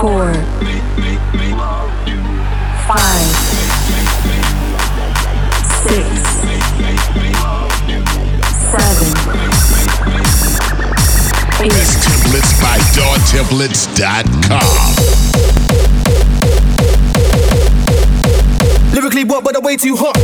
four, five, six, seven, eight, Templates by DawTemplates.com. Lyrically what, but way too hot.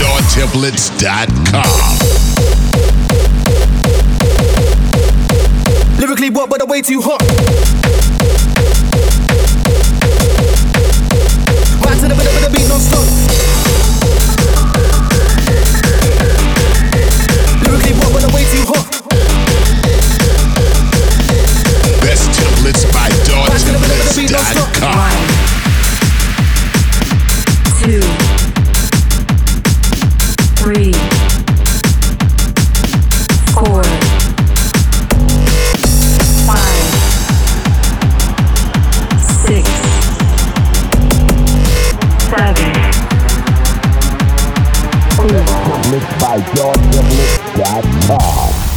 DawTemplates.com. Lyrically what, but a way too hot. Templates by DawTemplates.com.